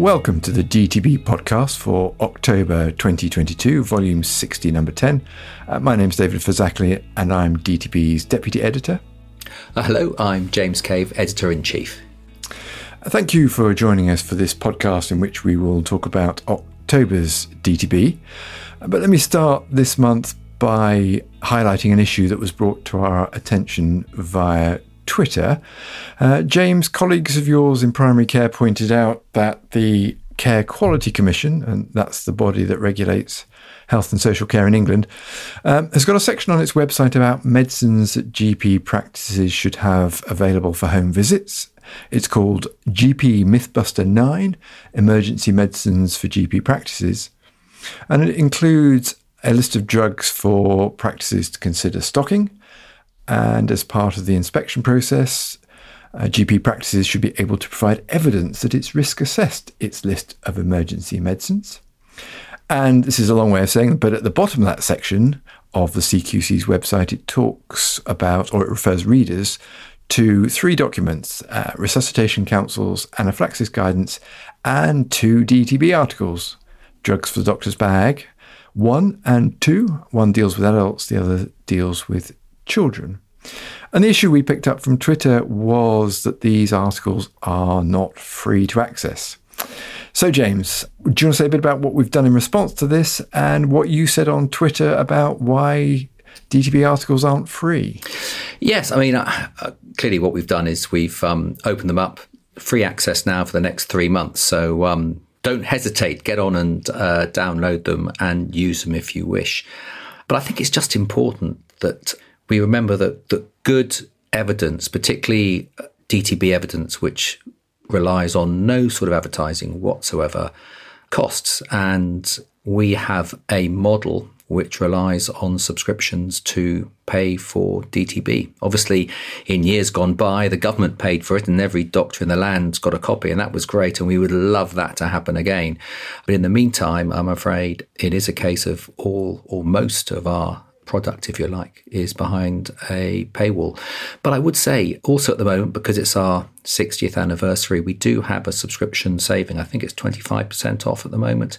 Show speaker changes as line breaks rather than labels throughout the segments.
Welcome to the DTB podcast for October 2022, volume 60, number 10. Uh, my name's David Phizackerley, and I'm DTB's deputy editor.
Uh, hello, I'm James Cave, editor in chief.
Uh, thank you for joining us for this podcast in which we will talk about October's DTB. Uh, but let me start this month by highlighting an issue that was brought to our attention via Twitter. Uh, James, colleagues of yours in primary care pointed out that the Care Quality Commission, and that's the body that regulates health and social care in England, um, has got a section on its website about medicines that GP practices should have available for home visits. It's called GP Mythbuster 9 Emergency Medicines for GP Practices. And it includes a list of drugs for practices to consider stocking, and as part of the inspection process, uh, GP practices should be able to provide evidence that it's risk assessed its list of emergency medicines. And this is a long way of saying, but at the bottom of that section of the CQC's website, it talks about, or it refers readers to three documents uh, Resuscitation Council's anaphylaxis guidance and two DTB articles Drugs for the Doctor's Bag, one and two. One deals with adults, the other deals with children. And the issue we picked up from Twitter was that these articles are not free to access. So, James, do you want to say a bit about what we've done in response to this and what you said on Twitter about why DTB articles aren't free?
Yes, I mean, uh, uh, clearly what we've done is we've um, opened them up free access now for the next three months. So um, don't hesitate, get on and uh, download them and use them if you wish. But I think it's just important that we remember that, good evidence, particularly DTB evidence, which relies on no sort of advertising whatsoever, costs. And we have a model which relies on subscriptions to pay for DTB. Obviously, in years gone by, the government paid for it, and every doctor in the land's got a copy, and that was great, and we would love that to happen again. But in the meantime, I'm afraid it is a case of all or most of our product, if you like, is behind a paywall. But I would say also at the moment, because it's our 60th anniversary, we do have a subscription saving. I think it's 25% off at the moment,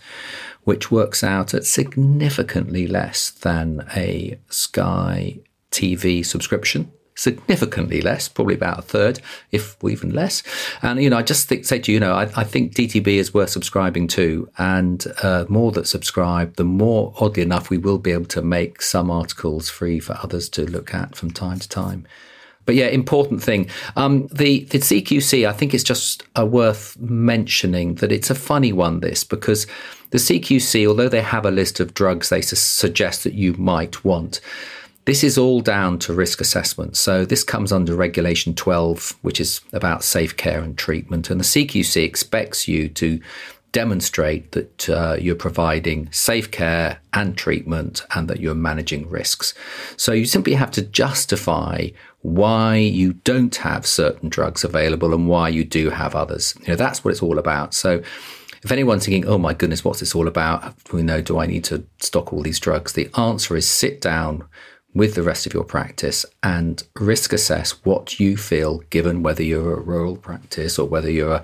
which works out at significantly less than a Sky TV subscription significantly less, probably about a third, if even less. And, you know, I just think, say to you, you know, I, I think DTB is worth subscribing to. And uh, more that subscribe, the more, oddly enough, we will be able to make some articles free for others to look at from time to time. But yeah, important thing. Um, the the CQC, I think it's just uh, worth mentioning that it's a funny one. This because the CQC, although they have a list of drugs they su- suggest that you might want, this is all down to risk assessment. So this comes under Regulation 12, which is about safe care and treatment. And the CQC expects you to demonstrate that uh, you're providing safe care and treatment and that you're managing risks. So you simply have to justify why you don't have certain drugs available and why you do have others. You know, that's what it's all about. So if anyone's thinking, oh my goodness, what's this all about? We know, do I need to stock all these drugs? The answer is sit down with the rest of your practice and risk assess what you feel given whether you're a rural practice or whether you're a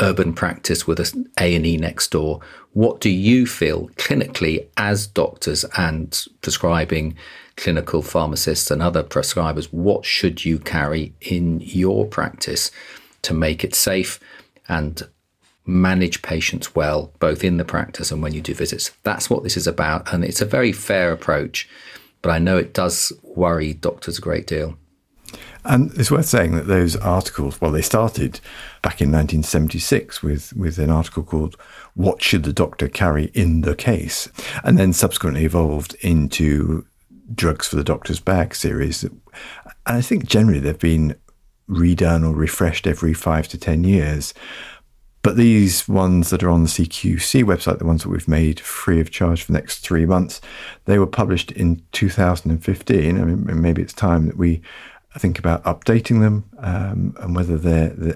urban practice with a A&E next door what do you feel clinically as doctors and prescribing clinical pharmacists and other prescribers what should you carry in your practice to make it safe and manage patients well both in the practice and when you do visits? That's what this is about and it's a very fair approach but I know it does worry doctors a great deal.
And it's worth saying that those articles, well, they started back in 1976 with, with an article called What Should the Doctor Carry in the Case? And then subsequently evolved into Drugs for the Doctor's Bag series. And I think generally they've been redone or refreshed every five to 10 years. But these ones that are on the CQC website, the ones that we've made free of charge for the next three months, they were published in 2015. I mean, maybe it's time that we think about updating them um, and whether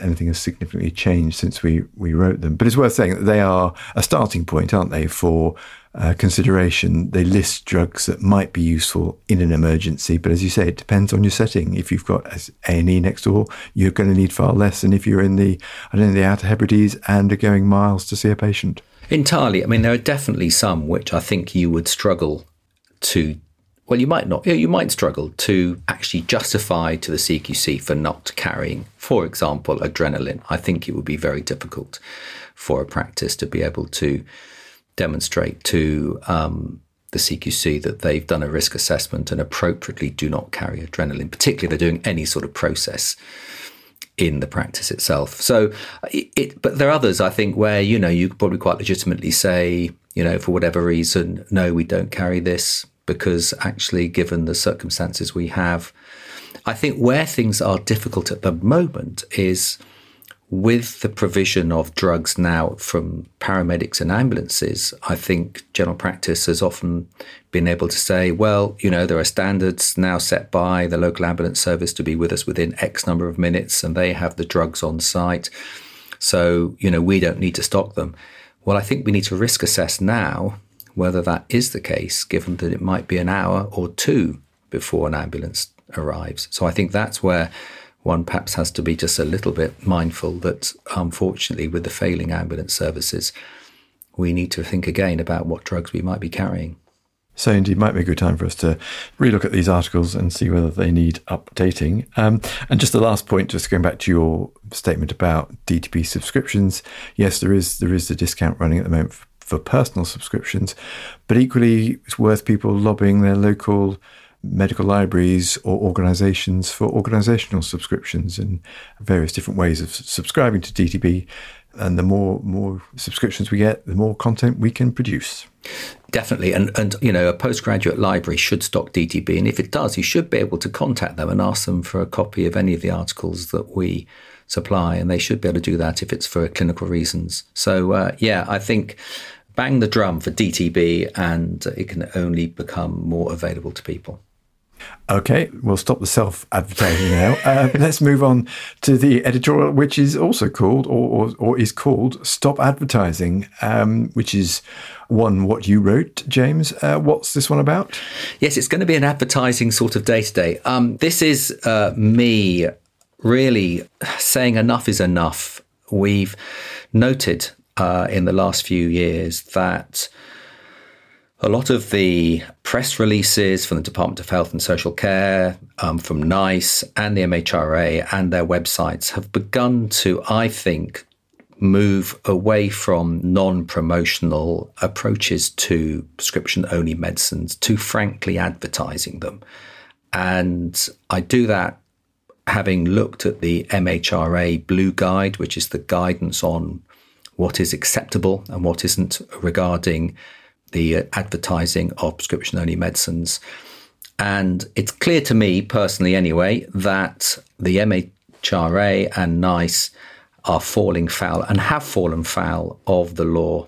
anything has significantly changed since we, we wrote them. But it's worth saying that they are a starting point, aren't they, for uh, consideration, they list drugs that might be useful in an emergency. But as you say, it depends on your setting. If you've got A and E next door, you're going to need far less than if you're in the I don't know the Outer Hebrides and are going miles to see a patient.
Entirely. I mean, there are definitely some which I think you would struggle to. Well, you might not. You might struggle to actually justify to the CQC for not carrying, for example, adrenaline. I think it would be very difficult for a practice to be able to demonstrate to um, the CQC that they've done a risk assessment and appropriately do not carry adrenaline, particularly if they're doing any sort of process in the practice itself. So, it, it, but there are others I think where you know you could probably quite legitimately say, you know, for whatever reason, no, we don't carry this because actually, given the circumstances we have, I think where things are difficult at the moment is with the provision of drugs now from paramedics and ambulances, I think general practice has often been able to say, well, you know, there are standards now set by the local ambulance service to be with us within X number of minutes, and they have the drugs on site. So, you know, we don't need to stock them. Well, I think we need to risk assess now whether that is the case, given that it might be an hour or two before an ambulance arrives. So I think that's where one perhaps has to be just a little bit mindful that unfortunately, with the failing ambulance services, we need to think again about what drugs we might be carrying.
So, indeed, might be a good time for us to relook at these articles and see whether they need updating. Um, and just the last point, just going back to your statement about DTB subscriptions. Yes, there is there is a discount running at the moment for, for personal subscriptions, but equally, it's worth people lobbying their local medical libraries or organizations for organizational subscriptions and various different ways of subscribing to DTB. And the more more subscriptions we get, the more content we can produce.
Definitely, and and you know, a postgraduate library should stock DTB, and if it does, you should be able to contact them and ask them for a copy of any of the articles that we supply, and they should be able to do that if it's for clinical reasons. So, uh, yeah, I think bang the drum for DTB, and it can only become more available to people.
Okay, we'll stop the self advertising now. Uh, let's move on to the editorial, which is also called, or, or, or is called, Stop Advertising, um, which is one what you wrote, James. Uh, what's this one about?
Yes, it's going to be an advertising sort of day to day. This is uh, me really saying enough is enough. We've noted uh, in the last few years that a lot of the press releases from the Department of Health and Social Care, um, from NICE and the MHRA and their websites have begun to, I think, move away from non promotional approaches to prescription only medicines to frankly advertising them. And I do that having looked at the MHRA Blue Guide, which is the guidance on what is acceptable and what isn't regarding the uh, advertising of prescription only medicines. And it's clear to me personally, anyway, that the MHRA and NICE are falling foul and have fallen foul of the law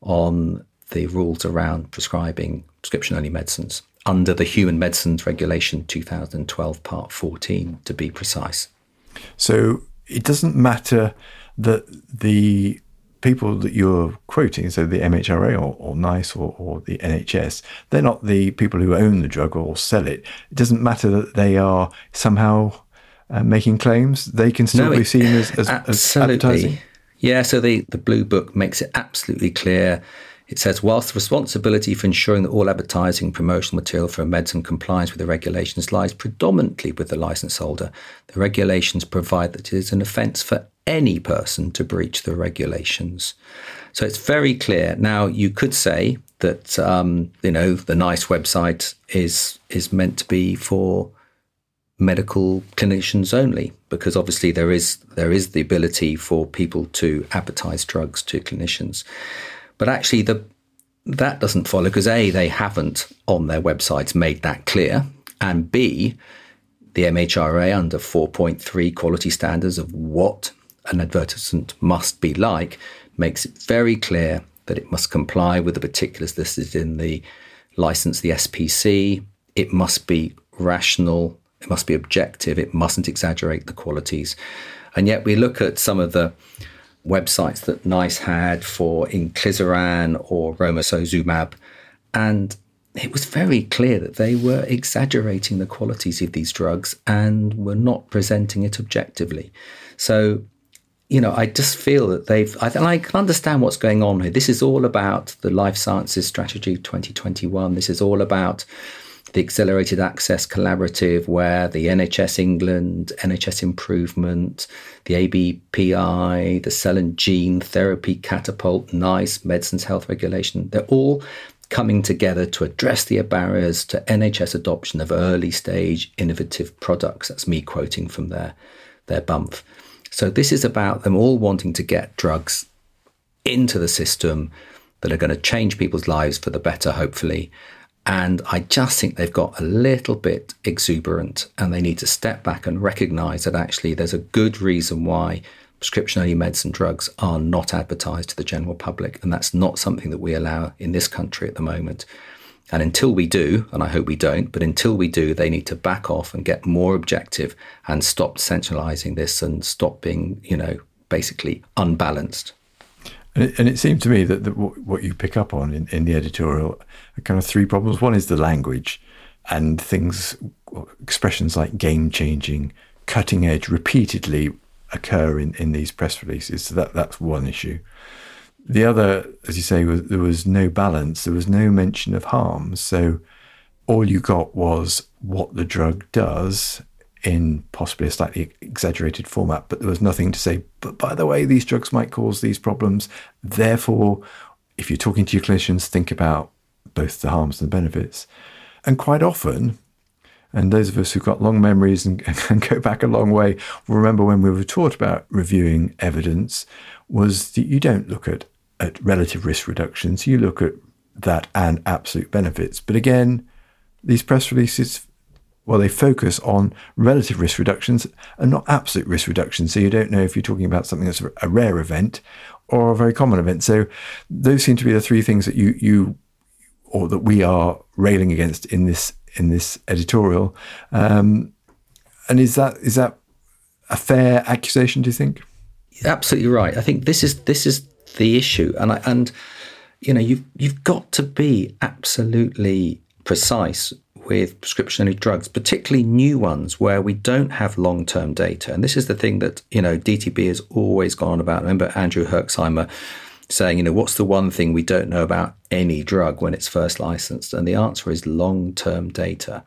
on the rules around prescribing prescription only medicines under the Human Medicines Regulation 2012, Part 14, to be precise.
So it doesn't matter that the people that you're quoting, so the MHRA or, or NICE or, or, the NHS, they're not the people who own the drug or sell it. It doesn't matter that they are somehow uh, making claims; they can still no, be seen as, as, as, advertising.
Yeah, so the, the Blue Book makes it absolutely clear. It says, whilst the responsibility for ensuring that all advertising promotional material for a medicine complies with the regulations lies predominantly with the license holder, the regulations provide that it is an offence for any person to breach the regulations. So it's very clear. Now you could say that um, you know the NICE website is is meant to be for medical clinicians only because obviously there is there is the ability for people to advertise drugs to clinicians but actually the that doesn't follow because a they haven't on their websites made that clear and b the MHRA under 4.3 quality standards of what an advertisement must be like makes it very clear that it must comply with the particulars listed in the license, the SPC. It must be rational. It must be objective. It mustn't exaggerate the qualities. And yet we look at some of the websites that NICE had for inclisiran or romosozumab. And it was very clear that they were exaggerating the qualities of these drugs and were not presenting it objectively. So, you know, I just feel that they've, I, and I can understand what's going on here. This is all about the Life Sciences Strategy 2021. This is all about the Accelerated Access Collaborative, where the NHS England, NHS Improvement, the ABPI, the Cell and Gene Therapy Catapult, NICE, Medicines Health Regulation, they're all coming together to address the barriers to NHS adoption of early stage innovative products. That's me quoting from their, their bump. So this is about them all wanting to get drugs into the system that are going to change people's lives for the better, hopefully. And I just think they've got a little bit exuberant and they need to step back and recognize that actually there's a good reason why prescription only medicine drugs are not advertised to the general public. And that's not something that we allow in this country at the moment. And until we do, and I hope we don't, but until we do, they need to back off and get more objective and stop centralizing this and stop being, you know, basically unbalanced.
And it, and it seemed to me that the, what you pick up on in, in the editorial are kind of three problems. One is the language and things, expressions like game changing, cutting edge repeatedly occur in, in these press releases. So that, that's one issue. The other, as you say, was there was no balance. There was no mention of harm. So all you got was what the drug does in possibly a slightly exaggerated format, but there was nothing to say, but by the way, these drugs might cause these problems. Therefore, if you're talking to your clinicians, think about both the harms and the benefits. And quite often, and those of us who've got long memories and, and go back a long way will remember when we were taught about reviewing evidence was that you don't look at, at relative risk reductions, you look at that and absolute benefits. But again, these press releases well, they focus on relative risk reductions and not absolute risk reductions. So you don't know if you're talking about something that's a rare event or a very common event. So those seem to be the three things that you you or that we are railing against in this in this editorial. Um, and is that is that a fair accusation? Do you think?
Absolutely right. I think this is this is the issue, and I, and you know you've you've got to be absolutely precise with prescription drugs, particularly new ones where we don't have long term data. And this is the thing that, you know, DTB has always gone on about. Remember Andrew Herxheimer saying, you know, what's the one thing we don't know about any drug when it's first licensed? And the answer is long term data.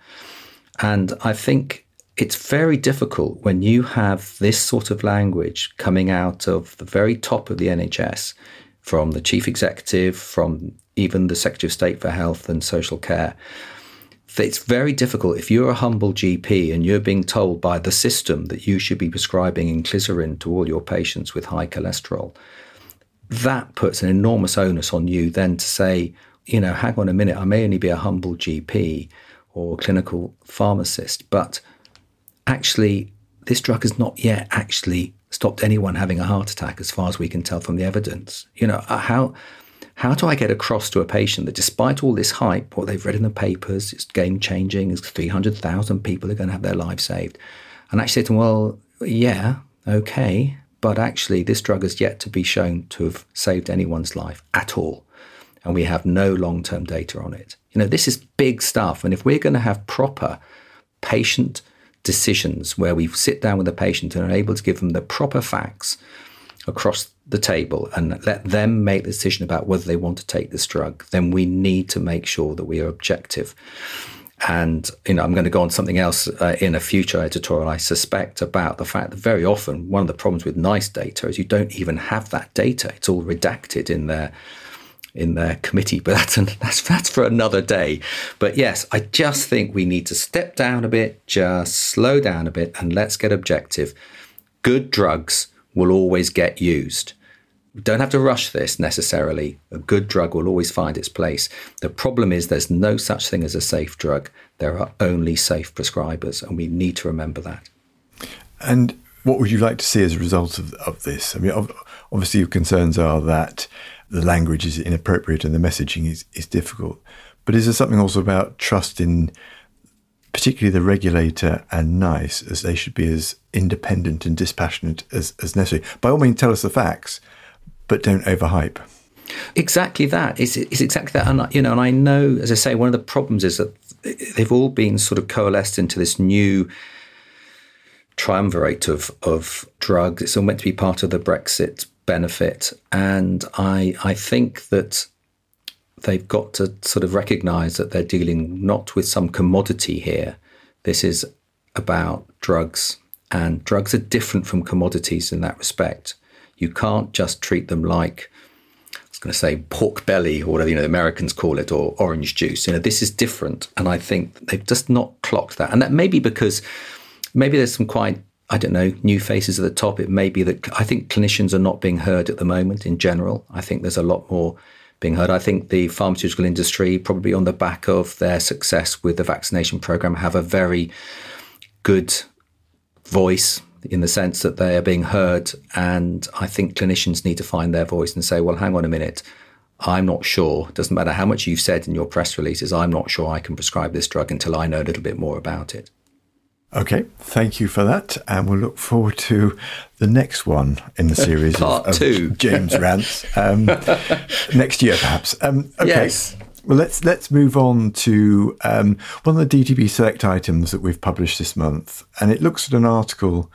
And I think it's very difficult when you have this sort of language coming out of the very top of the NHS, from the chief executive, from even the Secretary of State for Health and Social Care it's very difficult if you're a humble GP and you're being told by the system that you should be prescribing inclisiran to all your patients with high cholesterol. That puts an enormous onus on you then to say, you know, hang on a minute, I may only be a humble GP or clinical pharmacist, but actually, this drug has not yet actually stopped anyone having a heart attack, as far as we can tell from the evidence. You know, uh, how how do I get across to a patient that despite all this hype, what they've read in the papers, it's game changing, it's 300,000 people are going to have their lives saved? And actually say well, yeah, okay, but actually this drug has yet to be shown to have saved anyone's life at all. And we have no long term data on it. You know, this is big stuff. And if we're going to have proper patient decisions where we sit down with the patient and are able to give them the proper facts across the table and let them make the decision about whether they want to take this drug, then we need to make sure that we are objective. And you know, I'm going to go on something else uh, in a future editorial. I suspect about the fact that very often one of the problems with NICE data is you don't even have that data; it's all redacted in their in their committee. But that's an, that's that's for another day. But yes, I just think we need to step down a bit, just slow down a bit, and let's get objective. Good drugs will always get used. We don't have to rush this necessarily. A good drug will always find its place. The problem is there's no such thing as a safe drug. There are only safe prescribers, and we need to remember that.
And what would you like to see as a result of, of this? I mean, obviously, your concerns are that the language is inappropriate and the messaging is, is difficult. But is there something also about trust in particularly the regulator and NICE, as they should be as independent and dispassionate as, as necessary. By all means, tell us the facts, but don't overhype.
Exactly that. It's, it's exactly that. And, you know, and I know, as I say, one of the problems is that they've all been sort of coalesced into this new triumvirate of, of drugs. It's all meant to be part of the Brexit benefit. And I, I think that they've got to sort of recognize that they're dealing not with some commodity here. This is about drugs, and drugs are different from commodities in that respect. You can't just treat them like I was going to say pork belly or whatever you know the Americans call it, or orange juice. You know, this is different, and I think they've just not clocked that. And that may be because maybe there's some quite I don't know, new faces at the top. It may be that I think clinicians are not being heard at the moment in general. I think there's a lot more being heard. I think the pharmaceutical industry, probably on the back of their success with the vaccination program, have a very good voice in the sense that they are being heard. And I think clinicians need to find their voice and say, well, hang on a minute. I'm not sure. Doesn't matter how much you've said in your press releases. I'm not sure I can prescribe this drug until I know a little bit more about it.
Okay, thank you for that, and we'll look forward to the next one in the series
Part
of, of
two.
James rants um, next year, perhaps. Um, okay.
Yes.
Well, let's let's move on to um, one of the DTB select items that we've published this month, and it looks at an article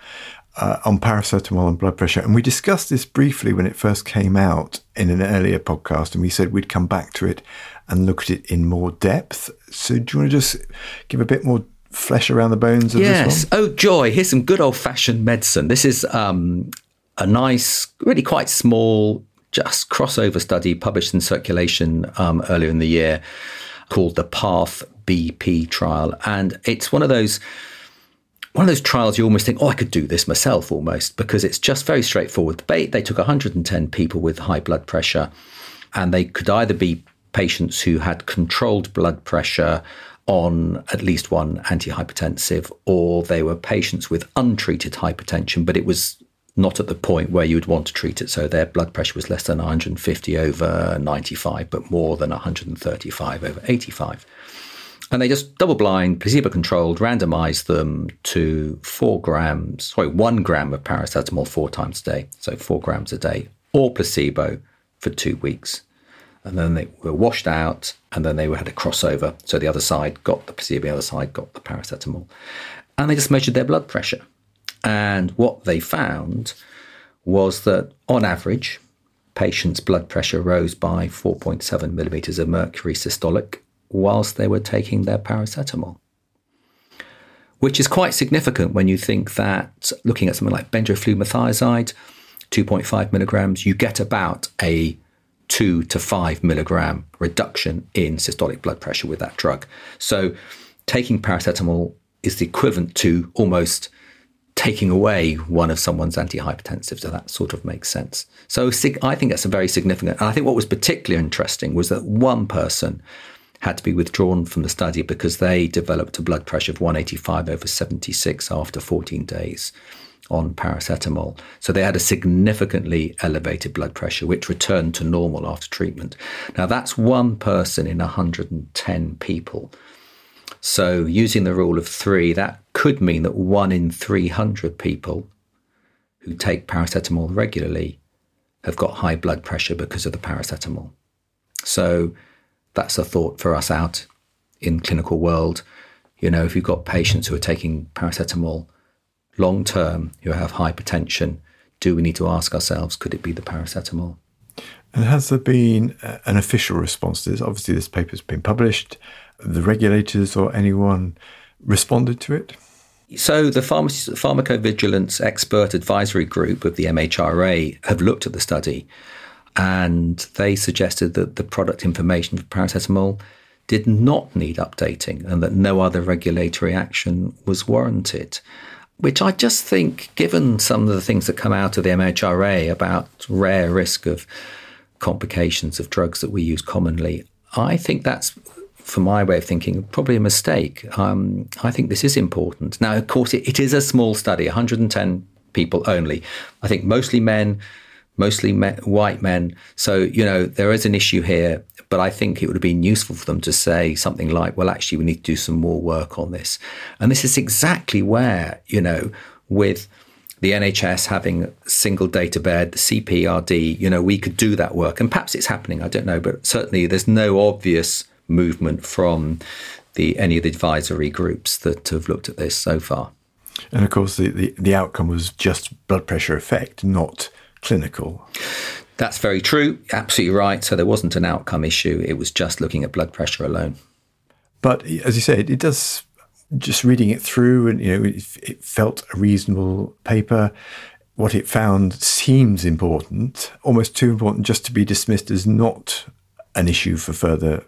uh, on paracetamol and blood pressure. And we discussed this briefly when it first came out in an earlier podcast, and we said we'd come back to it and look at it in more depth. So, do you want to just give a bit more flesh around the bones of
yes.
this one?
Oh, joy. Here's some good old fashioned medicine. This is um, a nice, really quite small, just crossover study published in circulation um, earlier in the year called the PATH BP trial. And it's one of those. One of those trials you almost think, oh, I could do this myself almost, because it's just very straightforward. They, they took 110 people with high blood pressure, and they could either be patients who had controlled blood pressure on at least one antihypertensive, or they were patients with untreated hypertension, but it was not at the point where you would want to treat it. So their blood pressure was less than 150 over 95, but more than 135 over 85. And they just double blind, placebo controlled, randomized them to four grams, sorry, one gram of paracetamol four times a day. So four grams a day, or placebo for two weeks and then they were washed out, and then they had a crossover. So the other side got the placebo, the other side got the paracetamol, and they just measured their blood pressure. And what they found was that on average, patients' blood pressure rose by 4.7 millimeters of mercury systolic whilst they were taking their paracetamol. Which is quite significant when you think that looking at something like benzoyl 2.5 milligrams, you get about a two to five milligram reduction in systolic blood pressure with that drug. So taking paracetamol is the equivalent to almost taking away one of someone's antihypertensives. So that sort of makes sense. So I think that's a very significant. And I think what was particularly interesting was that one person had to be withdrawn from the study because they developed a blood pressure of 185 over 76 after 14 days on paracetamol. So they had a significantly elevated blood pressure, which returned to normal after treatment. Now, that's one person in 110 people. So, using the rule of three, that could mean that one in 300 people who take paracetamol regularly have got high blood pressure because of the paracetamol. So, that's a thought for us out in clinical world. You know, if you've got patients who are taking paracetamol long term who have hypertension, do we need to ask ourselves, could it be the paracetamol?
And has there been uh, an official response to this? Obviously, this paper's been published. The regulators or anyone responded to it?
So, the pharmac- pharmacovigilance expert advisory group of the MHRA have looked at the study and they suggested that the product information for paracetamol did not need updating and that no other regulatory action was warranted which I just think, given some of the things that come out of the MHRA about rare risk of complications of drugs that we use commonly, I think that's, for my way of thinking, probably a mistake. Um, I think this is important. Now, of course, it, it is a small study, 110 people only. I think mostly men, mostly me- white men. So, you know, there is an issue here, but I think it would have been useful for them to say something like, well, actually, we need to do some more work on this. And this is exactly where, you know, with the NHS having single data bed, the CPRD, you know, we could do that work. And perhaps it's happening, I don't know, but certainly there's no obvious movement from the any of the advisory groups that have looked at this so far.
And of course, the, the, the outcome was just blood pressure effect, not clinical.
That's very true. Absolutely right. So there wasn't an outcome issue. It was just looking at blood pressure alone.
But as you said, it does. Just reading it through, and you know, it, it felt a reasonable paper. What it found seems important, almost too important, just to be dismissed as not an issue for further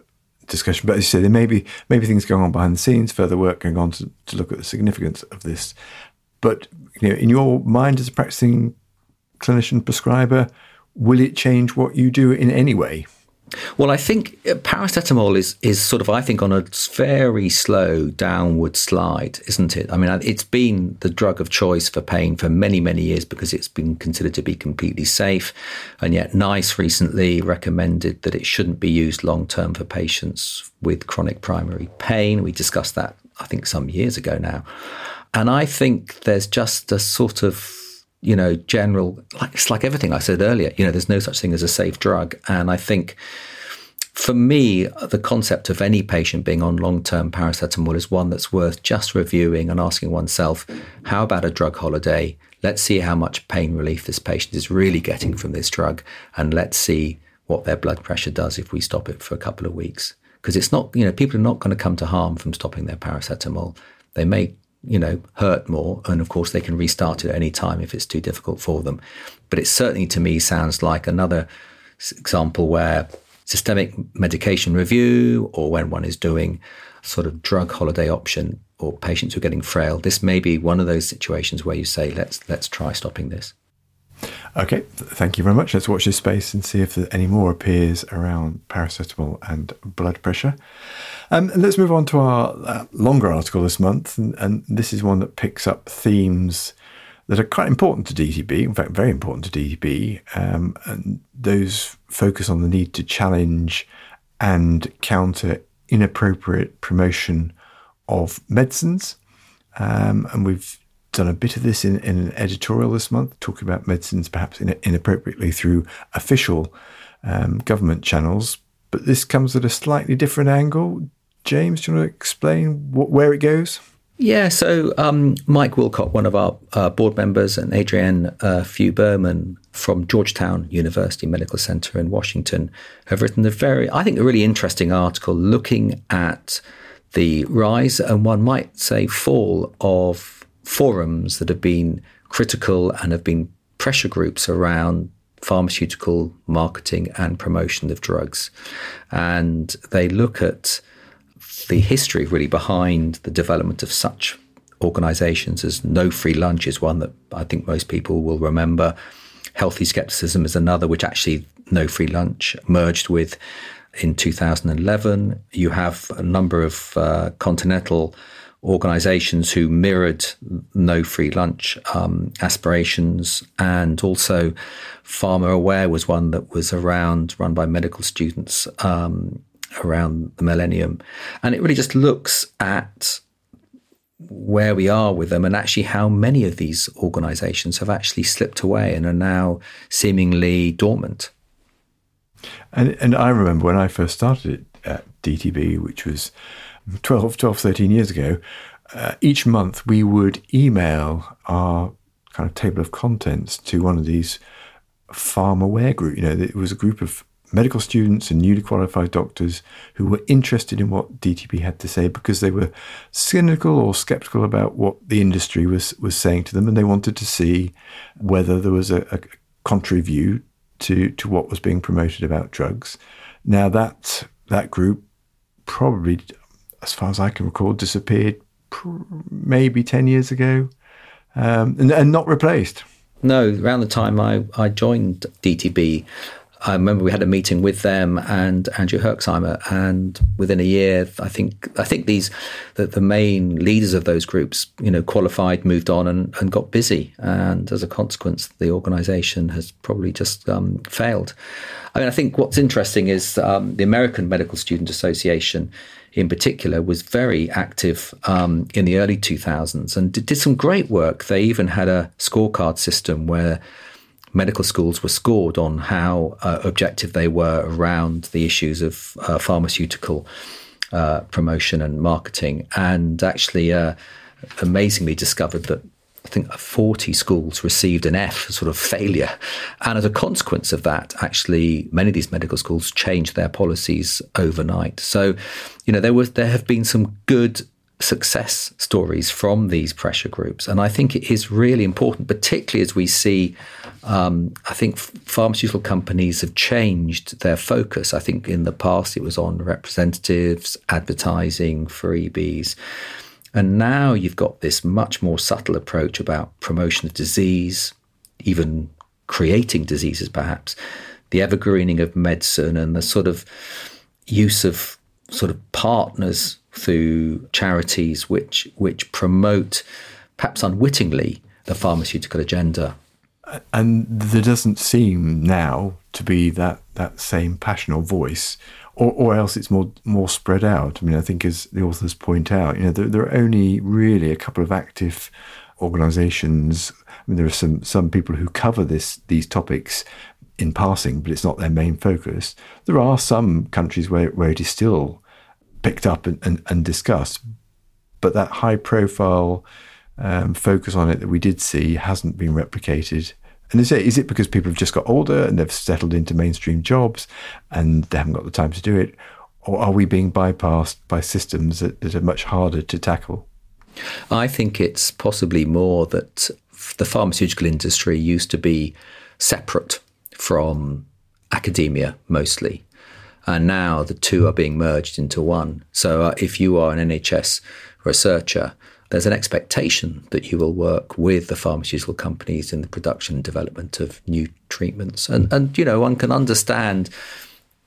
discussion. But as you say, there may be maybe things going on behind the scenes, further work going on to, to look at the significance of this. But you know, in your mind as a practicing clinician prescriber, will it change what you do in any way?
Well, I think uh, paracetamol is is sort of I think on a very slow downward slide, isn't it? I mean, it's been the drug of choice for pain for many many years because it's been considered to be completely safe, and yet NICE recently recommended that it shouldn't be used long term for patients with chronic primary pain. We discussed that I think some years ago now, and I think there's just a sort of you know, general, like, it's like everything I said earlier, you know, there's no such thing as a safe drug. And I think for me, the concept of any patient being on long term paracetamol is one that's worth just reviewing and asking oneself, how about a drug holiday? Let's see how much pain relief this patient is really getting from this drug. And let's see what their blood pressure does if we stop it for a couple of weeks. Because it's not, you know, people are not going to come to harm from stopping their paracetamol. They may you know, hurt more. And of course, they can restart it at any time if it's too difficult for them. But it certainly, to me, sounds like another example where systemic medication review or when one is doing sort of drug holiday option or patients who are getting frail, this may be one of those situations where you say, let's let's try stopping this.
Okay, thank you very much. Let's watch this space and see if any more appears around paracetamol and blood pressure. Um, let's move on to our uh, longer article this month, and, and, this is one that picks up themes that are quite important to DTB, in fact, very important to DTB, um, and those focus on the need to challenge and counter inappropriate promotion of medicines. Um, and we've done a bit of this in, in an editorial this month, talking about medicines perhaps in, inappropriately through official um, government channels. But this comes at a slightly different angle. James, do you want to explain what, where it goes?
Yeah, so um, Mike Wilcock, one of our uh, board members, and Adrienne uh, Fugh-Berman from Georgetown University Medical Center in Washington have written a very, I think, a really interesting article looking at the rise and one might say fall of forums that have been critical and have been pressure groups around pharmaceutical marketing and promotion of drugs. And they look at the history really behind the development of such organizations as No Free Lunch is one that I think most people will remember. Healthy Skepticism is another, which actually No Free Lunch merged with in 2011. You have a number of uh, continental organizations who mirrored no free lunch um, aspirations. And also, Pharma Aware was one that was around, run by medical students um, around the millennium. And it really just looks at where we are with them and actually how many of these organizations have actually slipped away and are now seemingly dormant.
And, and I remember when I first started at DTB, which was 12, 12 13 years ago, uh, each month we would email our kind of table of contents to one of these pharma aware group. You know, it was a group of medical students and newly qualified doctors who were interested in what DTB had to say because they were cynical or skeptical about what the industry was was saying to them, and they wanted to see whether there was a, a contrary view to to what was being promoted about drugs. Now that that group probably as far as I can recall, disappeared pr- maybe 10 years ago um, and, and, not replaced.
No, around the time I, I joined DTB, I remember we had a meeting with them and Andrew Herxheimer, and within a year, I think I think these the, the main leaders of those groups, you know, qualified, moved on, and, and got busy, and as a consequence, the organisation has probably just um, failed. I mean, I think what's interesting is um, the American Medical Student Association in particular, was very active um, in the early 2000s and did, did, some great work. They even had a scorecard system where medical schools were scored on how uh, objective they were around the issues of uh, pharmaceutical uh, promotion and marketing, and actually uh, amazingly discovered that I think 40 schools received an F, sort of failure. And as a consequence of that, actually, many of these medical schools changed their policies overnight. So, you know, there was there have been some good success stories from these pressure groups. And I think it is really important, particularly as we see, um, I think pharmaceutical companies have changed their focus. I think in the past it was on representatives, advertising, freebies. And now you've got this much more subtle approach about promotion of disease, even creating diseases, perhaps, the evergreening of medicine, and the sort of use of sort of partners through charities which which promote, perhaps unwittingly, the pharmaceutical agenda.
And there doesn't seem now to be that, that same passion or voice or, or else it's more more spread out. I mean, I think as the authors point out, you know, there, there are only really a couple of active organisations. I mean, there are some some people who cover this these topics in passing, but it's not their main focus. There are some countries where where it is still picked up and, and, and discussed, but that high profile um, focus on it that we did see hasn't been replicated and is it, is it because people have just got older and they've settled into mainstream jobs and they haven't got the time to do it? Or are we being bypassed by systems that, that are much harder to tackle?
I think it's possibly more that the pharmaceutical industry used to be separate from academia mostly. And now the two are being merged into one. So uh, if you are an NHS researcher, there's an expectation that you will work with the pharmaceutical companies in the production and development of new treatments. And, and you know, one can understand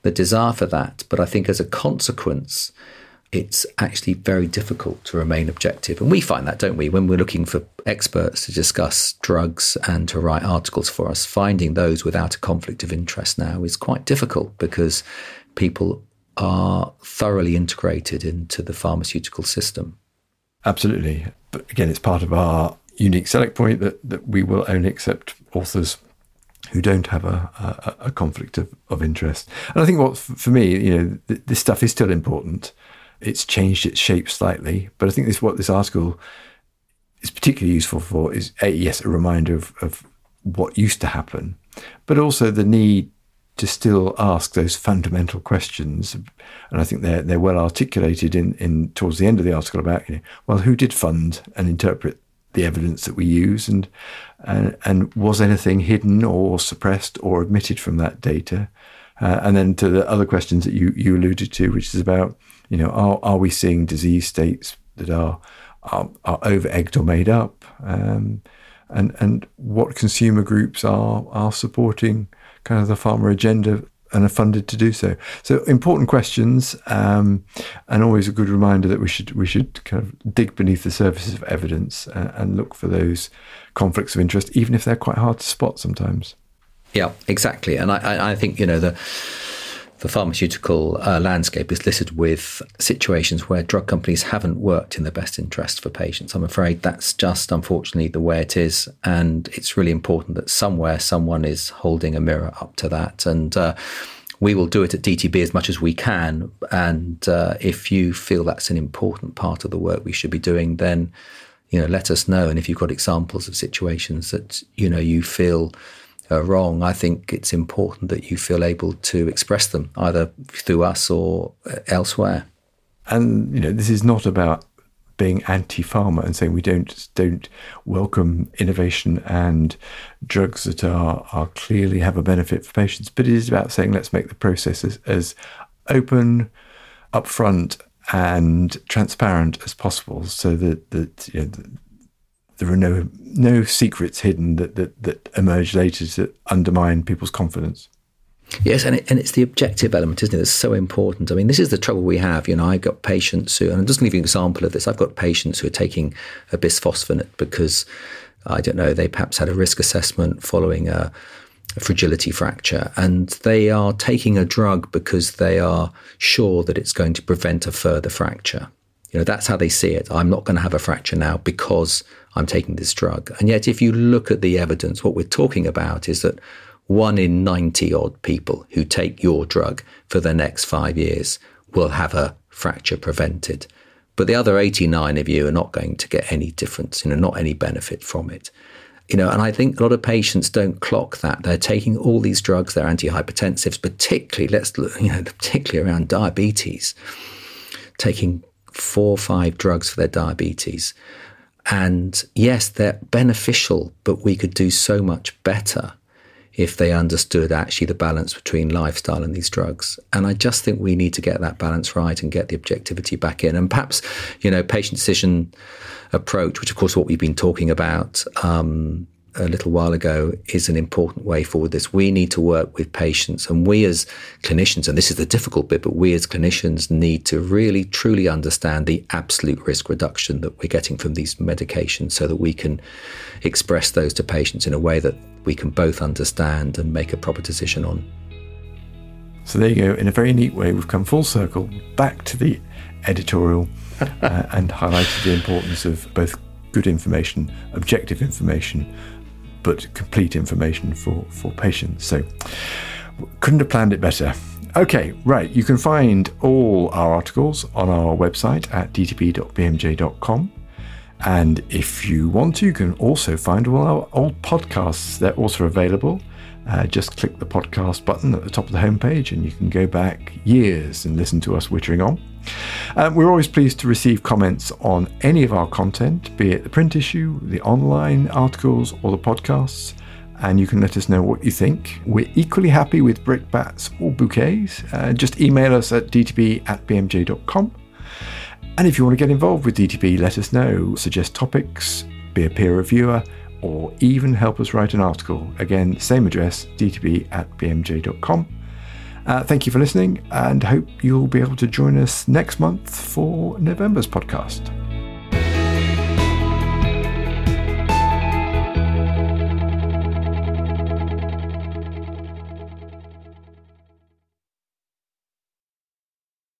the desire for that. But I think as a consequence, it's actually very difficult to remain objective. And we find that, don't we? When we're looking for experts to discuss drugs and to write articles for us, finding those without a conflict of interest now is quite difficult because people are thoroughly integrated into the pharmaceutical system.
Absolutely. But again, it's part of our unique select point that, that we will only accept authors who don't have a, a, a conflict of, of interest. And I think what, for me, you know, th- this stuff is still important. It's changed its shape slightly, but I think this what this article is particularly useful for is a, yes, a reminder of, of what used to happen, but also the need to still ask those fundamental questions. And I think they're they're well articulated in, in towards the end of the article about you know, well, who did fund and interpret the evidence that we use, and and, and was anything hidden or suppressed or omitted from that data? Uh, and then to the other questions that you you alluded to, which is about you know are are we seeing disease states that are are, are over egged or made up? Um, and and what consumer groups are are supporting kind of the pharma agenda and are funded to do so. So important questions, um, and always a good reminder that we should we should kind of dig beneath the surface of evidence and, and look for those conflicts of interest, even if they're quite hard to spot sometimes.
Yeah, exactly. And I, I think you know the the pharmaceutical uh, landscape is littered with situations where drug companies haven't worked in the best interest for patients. I'm afraid that's just unfortunately the way it is. And it's really important that somewhere someone is holding a mirror up to that. And uh, we will do it at DTB as much as we can. And uh, if you feel that's an important part of the work we should be doing, then you know let us know. And if you've got examples of situations that you know you feel uh, wrong, I think it's important that you feel able to express them either through us or uh, elsewhere.
And you know, this is not about being anti-pharma and saying we don't don't welcome innovation and drugs that are are clearly have a benefit for patients. But it is about saying let's make the process as, as open, upfront, and transparent as possible, so that that you know, there are no no secrets hidden that that, that emerge later to undermine people's confidence.
Yes, and, it, and it's the objective element, isn't it? That's so important. I mean, this is the trouble we have. You know, I've got patients who, and I'm just give you an example of this. I've got patients who are taking a bisphosphonate because, I don't know, they perhaps had a risk assessment following a, a fragility fracture, and they are taking a drug because they are sure that it's going to prevent a further fracture. You know, that's how they see it. I'm not going to have a fracture now because I'm taking this drug. And yet, if you look at the evidence, what we're talking about is that one in 90 odd people who take your drug for the next five years will have a fracture prevented. But the other 89 of you are not going to get any difference, you know, not any benefit from it. You know, and I think a lot of patients don't clock that. They're taking all these drugs, they're antihypertensives, particularly, let's look, you know, particularly around diabetes, taking four or five drugs for their diabetes. And yes, they're beneficial, but we could do so much better if they understood actually the balance between lifestyle and these drugs. And I just think we need to get that balance right and get the objectivity back in. And perhaps, you know, patient decision approach, which of course what we've been talking about um, a little while ago is an important way forward. This we need to work with patients, and we as clinicians, and this is the difficult bit, but we as clinicians need to really truly understand the absolute risk reduction that we're getting from these medications, so that we can express those to patients in a way that we can both understand and make a proper decision on.
So there you go. In a very neat way, we've come full circle back to the editorial uh, and highlighted the importance of both good information, objective information, but complete information for, for patients. So couldn't have planned it better. Okay, right. You can find all our articles on our website at dtb.bmj.com. And if you want to, you can also find all our old podcasts. They're also available. Uh, just click the podcast button at the top of the homepage and you can go back years and listen to us wittering on. Um, we're always pleased to receive comments on any of our content, be it the print issue, the online articles, or the podcasts. And you can let us know what you think. We're equally happy with brickbats or bouquets. Uh, just email us at dtb at bmj.com. And if you want to get involved with DTB, let us know. Suggest topics, be a peer reviewer, or even help us write an article. Again, same address, dtb at bmj.com. Uh, thank you for listening and hope you'll be able to join us next month for November's podcast.